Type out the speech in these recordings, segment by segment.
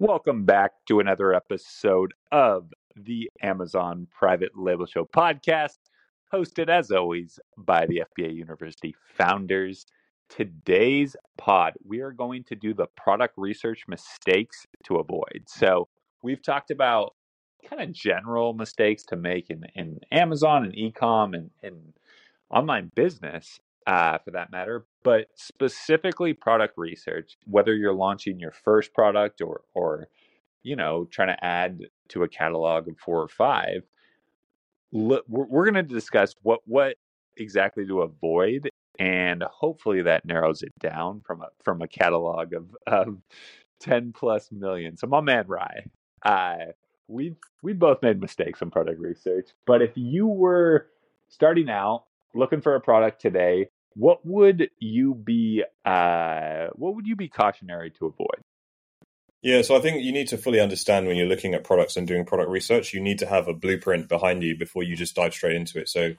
Welcome back to another episode of the Amazon Private Label Show podcast, hosted as always by the FBA University founders. Today's pod, we are going to do the product research mistakes to avoid. So, we've talked about kind of general mistakes to make in, in Amazon and ecom and, and online business uh, for that matter, but specifically product research, whether you're launching your first product or, or, you know, trying to add to a catalog of four or five, we're, we're going to discuss what, what exactly to avoid. And hopefully that narrows it down from a, from a catalog of, of 10 plus million. So my man, Rye, uh, we've, we both made mistakes in product research, but if you were starting out looking for a product today what would you be uh, what would you be cautionary to avoid? Yeah, so I think you need to fully understand when you're looking at products and doing product research, you need to have a blueprint behind you before you just dive straight into it. So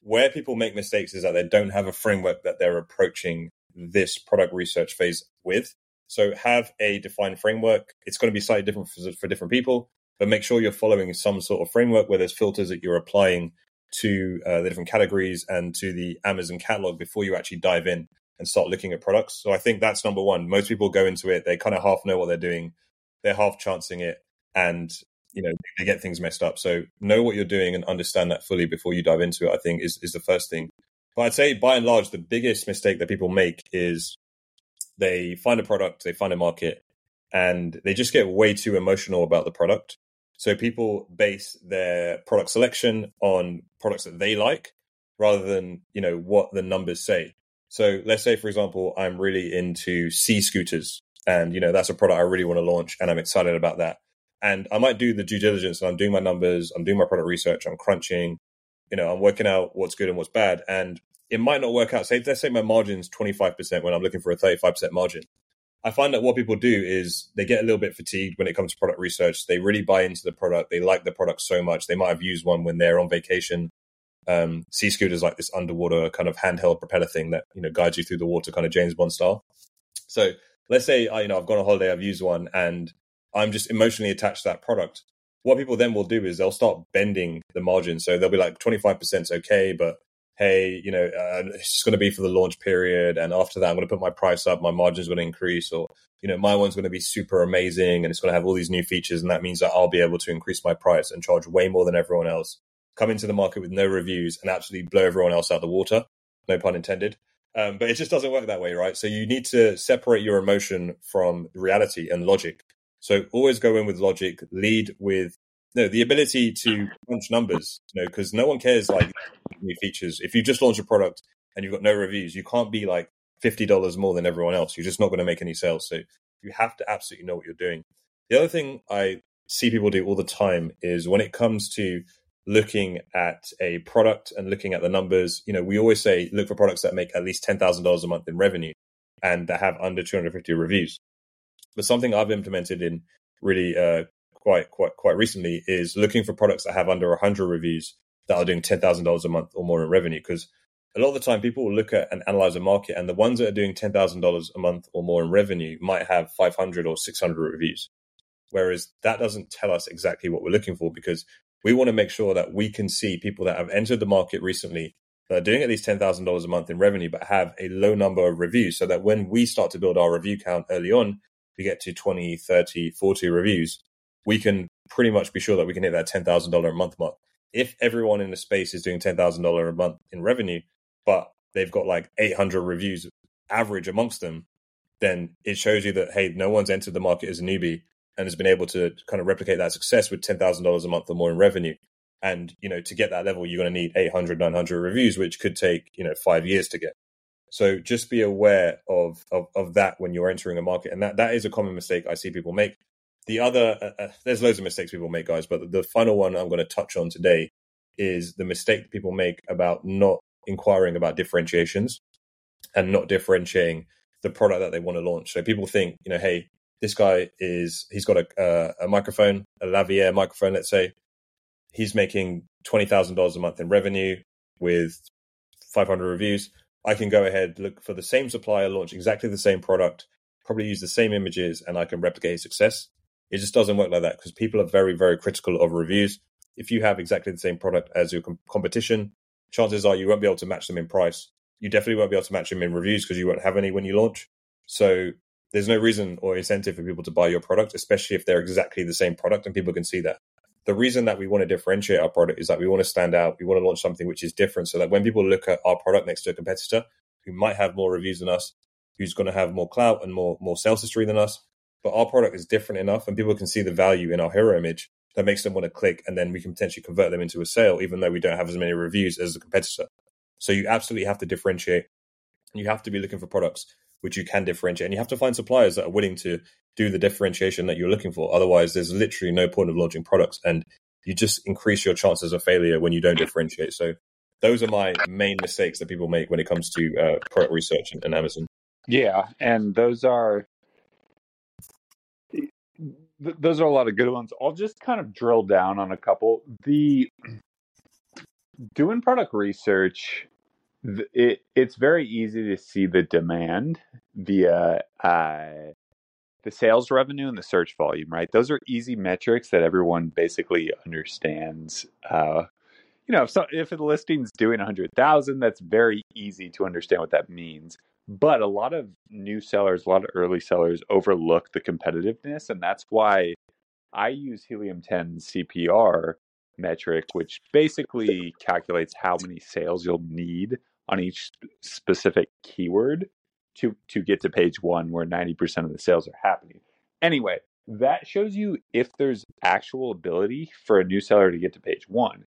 where people make mistakes is that they don't have a framework that they're approaching this product research phase with. So have a defined framework. It's going to be slightly different for, for different people, but make sure you're following some sort of framework where there's filters that you're applying to uh, the different categories and to the Amazon catalog before you actually dive in and start looking at products. So I think that's number one. Most people go into it, they kind of half know what they're doing, they're half chancing it, and you know they get things messed up. So know what you're doing and understand that fully before you dive into it. I think is is the first thing. But I'd say by and large, the biggest mistake that people make is they find a product, they find a market, and they just get way too emotional about the product. So people base their product selection on products that they like rather than, you know, what the numbers say. So let's say, for example, I'm really into sea scooters and, you know, that's a product I really want to launch and I'm excited about that. And I might do the due diligence and I'm doing my numbers, I'm doing my product research, I'm crunching, you know, I'm working out what's good and what's bad. And it might not work out. Say, let's say my margin's 25% when I'm looking for a 35% margin. I find that what people do is they get a little bit fatigued when it comes to product research. They really buy into the product. They like the product so much. They might have used one when they're on vacation. Um, sea scooters like this underwater kind of handheld propeller thing that you know guides you through the water, kind of James Bond style. So let's say I, you know I've gone on holiday, I've used one, and I'm just emotionally attached to that product. What people then will do is they'll start bending the margin. So they'll be like 25% is okay, but hey, you know, uh, it's going to be for the launch period. And after that, I'm going to put my price up, my margin's going to increase, or, you know, my one's going to be super amazing and it's going to have all these new features. And that means that I'll be able to increase my price and charge way more than everyone else, come into the market with no reviews and absolutely blow everyone else out of the water. No pun intended. Um, but it just doesn't work that way, right? So you need to separate your emotion from reality and logic. So always go in with logic, lead with no, the ability to crunch numbers, you know, because no one cares like new features. If you just launch a product and you've got no reviews, you can't be like fifty dollars more than everyone else. You're just not going to make any sales. So you have to absolutely know what you're doing. The other thing I see people do all the time is when it comes to looking at a product and looking at the numbers, you know, we always say look for products that make at least ten thousand dollars a month in revenue and that have under 250 reviews. But something I've implemented in really uh, quite quite quite recently is looking for products that have under 100 reviews that are doing $10,000 a month or more in revenue because a lot of the time people will look at and analyze a market and the ones that are doing $10,000 a month or more in revenue might have 500 or 600 reviews whereas that doesn't tell us exactly what we're looking for because we want to make sure that we can see people that have entered the market recently that are doing at least $10,000 a month in revenue but have a low number of reviews so that when we start to build our review count early on we get to 20 30 40 reviews we can pretty much be sure that we can hit that $10,000 a month mark. If everyone in the space is doing $10,000 a month in revenue, but they've got like 800 reviews average amongst them, then it shows you that, hey, no one's entered the market as a newbie and has been able to kind of replicate that success with $10,000 a month or more in revenue. And, you know, to get that level, you're going to need 800, 900 reviews, which could take, you know, five years to get. So just be aware of, of, of that when you're entering a market. And that, that is a common mistake I see people make the other, uh, uh, there's loads of mistakes people make, guys, but the final one I'm going to touch on today is the mistake people make about not inquiring about differentiations and not differentiating the product that they want to launch. So people think, you know, hey, this guy is he's got a uh, a microphone, a lavalier microphone, let's say. He's making twenty thousand dollars a month in revenue with five hundred reviews. I can go ahead look for the same supplier, launch exactly the same product, probably use the same images, and I can replicate his success It just doesn't work like that because people are very, very critical of reviews. If you have exactly the same product as your com- competition, chances are you won't be able to match them in price. You definitely won't be able to match them in reviews because you won't have any when you launch. So there's no reason or incentive for people to buy your product, especially if they're exactly the same product and people can see that. The reason that we want to differentiate our product is that we want to stand out. We want to launch something which is different so that when people look at our product next to a competitor who might have more reviews than us, who's going to have more clout and more, more sales history than us, but our product is different enough and people can see the value in our hero image that makes them want to click and then we can potentially convert them into a sale even though we don't have as many reviews as the competitor. So you absolutely have to differentiate. You have to be looking for products which you can differentiate and you have to find suppliers that are willing to do the differentiation that you're looking for. Otherwise there's literally no point of launching products and you just increase your chances of failure when you don't differentiate. So those are my main mistakes that people make when it comes to uh, product research and, and amazon. Yeah and those are th- those are a lot of good ones. I'll just kind of drill down on a couple. The doing product research, it it's very easy to see the demand via uh, the sales revenue and the search volume. Right, those are easy metrics that everyone basically understands. Uh, you know, if so, if the listing's doing hundred thousand, that's very easy to understand what that means. But a lot of new sellers, a lot of early sellers overlook the competitiveness. And that's why I use Helium 10 CPR metric, which basically calculates how many sales you'll need on each specific keyword to, to get to page one where 90% of the sales are happening. Anyway, that shows you if there's actual ability for a new seller to get to page one.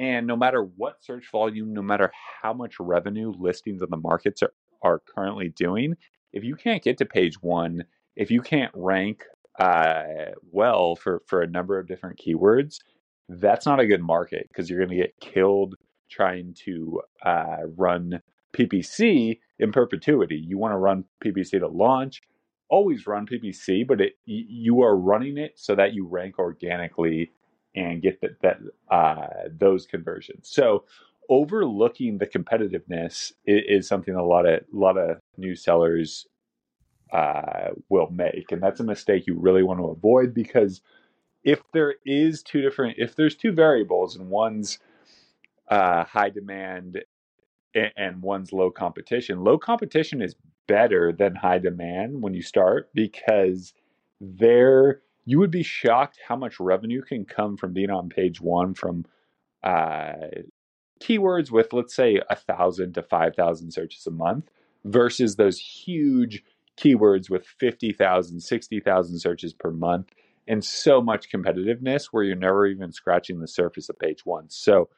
And no matter what search volume, no matter how much revenue listings on the markets are, are currently doing, if you can't get to page one, if you can't rank uh, well for, for a number of different keywords, that's not a good market because you're going to get killed trying to uh, run PPC in perpetuity. You want to run PPC to launch, always run PPC, but it, you are running it so that you rank organically and get that, that uh, those conversions. So overlooking the competitiveness is, is, something a lot of a lot of new sellers uh, will make, and that's a mistake you really want to avoid because if there is two different, if there's two variables and one's uh, high demand and, and one's low competition, low competition is better than high demand when you start because there you would be shocked how much revenue can come from being on page one from uh, keywords with let's say a thousand to five thousand searches a month versus those huge keywords with 50,000, 60,000 searches per month and so much competitiveness where you're never even scratching the surface of page one. So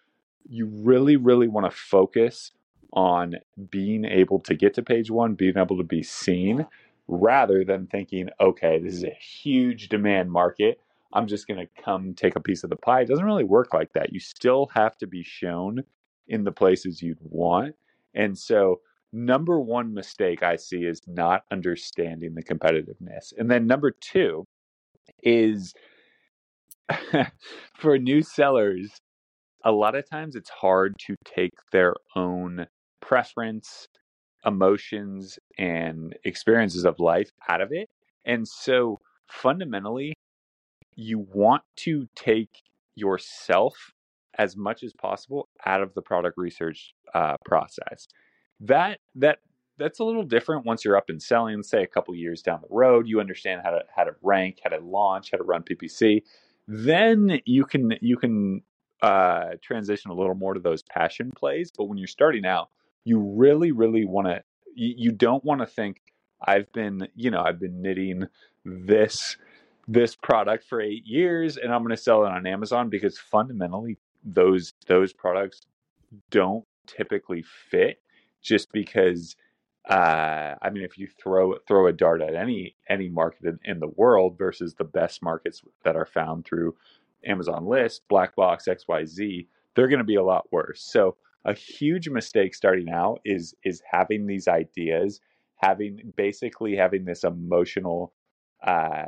you really, really want to focus on being able to get to page one, being able to be seen, rather than thinking, okay, this is a huge demand market. I'm just going to come take a piece of the pie. It doesn't really work like that. You still have to be shown in the places you'd want. And so, number one mistake I see is not understanding the competitiveness. And then number two is for new sellers, a lot of times it's hard to take their own preference, emotions, and experiences of life out of it. And so, fundamentally, you want to take yourself as much as possible out of the product research uh, process. That that that's a little different once you're up and selling. Say a couple years down the road, you understand how to how to rank, how to launch, how to run PPC. Then you can you can uh, transition a little more to those passion plays. But when you're starting out, you really really want to you, you don't want to think I've been you know I've been knitting this this product for eight years and I'm going to sell it on Amazon because fundamentally those those products don't typically fit just because uh, I mean if you throw throw a dart at any any market in, in the world versus the best markets that are found through Amazon list, Black Box, XYZ, they're going to be a lot worse. So a huge mistake starting out is is having these ideas, having basically having this emotional uh,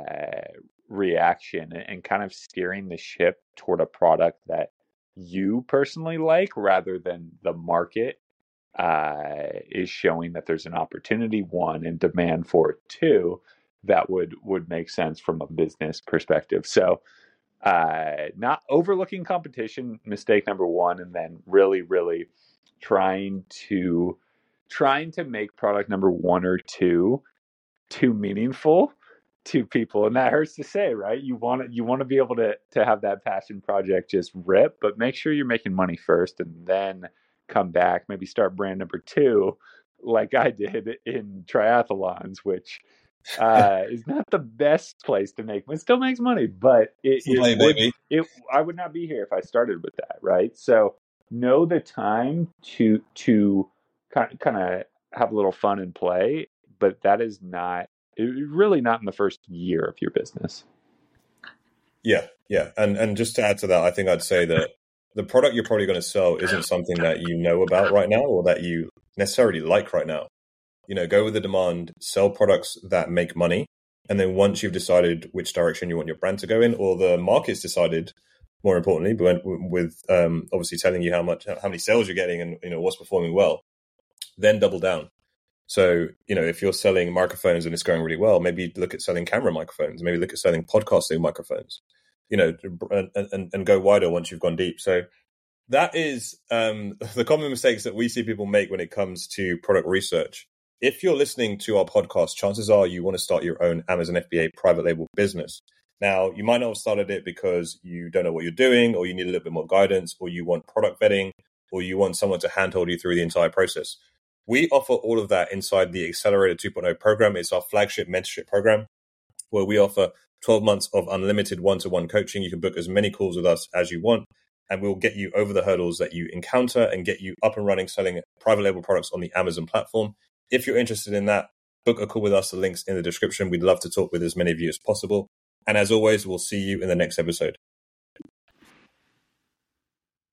reaction and kind of steering the ship toward a product that you personally like rather than the market uh, is showing that there's an opportunity one and demand for it two that would would make sense from a business perspective. So uh, not overlooking competition, mistake number one, and then really, really trying to trying to make product number one or two too meaningful to people. And that hurts to say right? You want to you want to be able to to have that passion project just rip but make sure you're making money first and then come back. Maybe start brand number two like i did in triathlons which uh, is not the best place to make. It still makes money, but it, it, would, baby. it I would not be here if I started with that, right? So know the time to to kind kind of have a little fun and play, but that is not it, really not in the first year of your business. Yeah, yeah, and and just to add to that, I think I'd say that the product you're probably going to sell isn't something that you know about right now or that you necessarily like right now. You know, go with the demand, sell products that make money, and then once you've decided which direction you want your brand to go in, or the market's decided, more importantly, but with um, obviously telling you how much, how many sales you're getting, and you know what's performing well, then double down. So, you know, if you're selling microphones and it's going really well, maybe look at selling camera microphones, maybe look at selling podcasting microphones, you know, and, and, and go wider once you've gone deep. So that is um, the common mistakes that we see people make when it comes to product research. If you're listening to our podcast, chances are you want to start your own Amazon FBA private label business. Now, you might not have started it because you don't know what you're doing, or you need a little bit more guidance, or you want product vetting, or you want someone to handhold you through the entire process. We offer all of that inside the Accelerator 2.0 program. It's our flagship mentorship program where we offer 12 months of unlimited one to one coaching. You can book as many calls with us as you want, and we'll get you over the hurdles that you encounter and get you up and running selling private label products on the Amazon platform. If you're interested in that, book a call with us. The link's in the description. We'd love to talk with as many of you as possible. And as always, we'll see you in the next episode.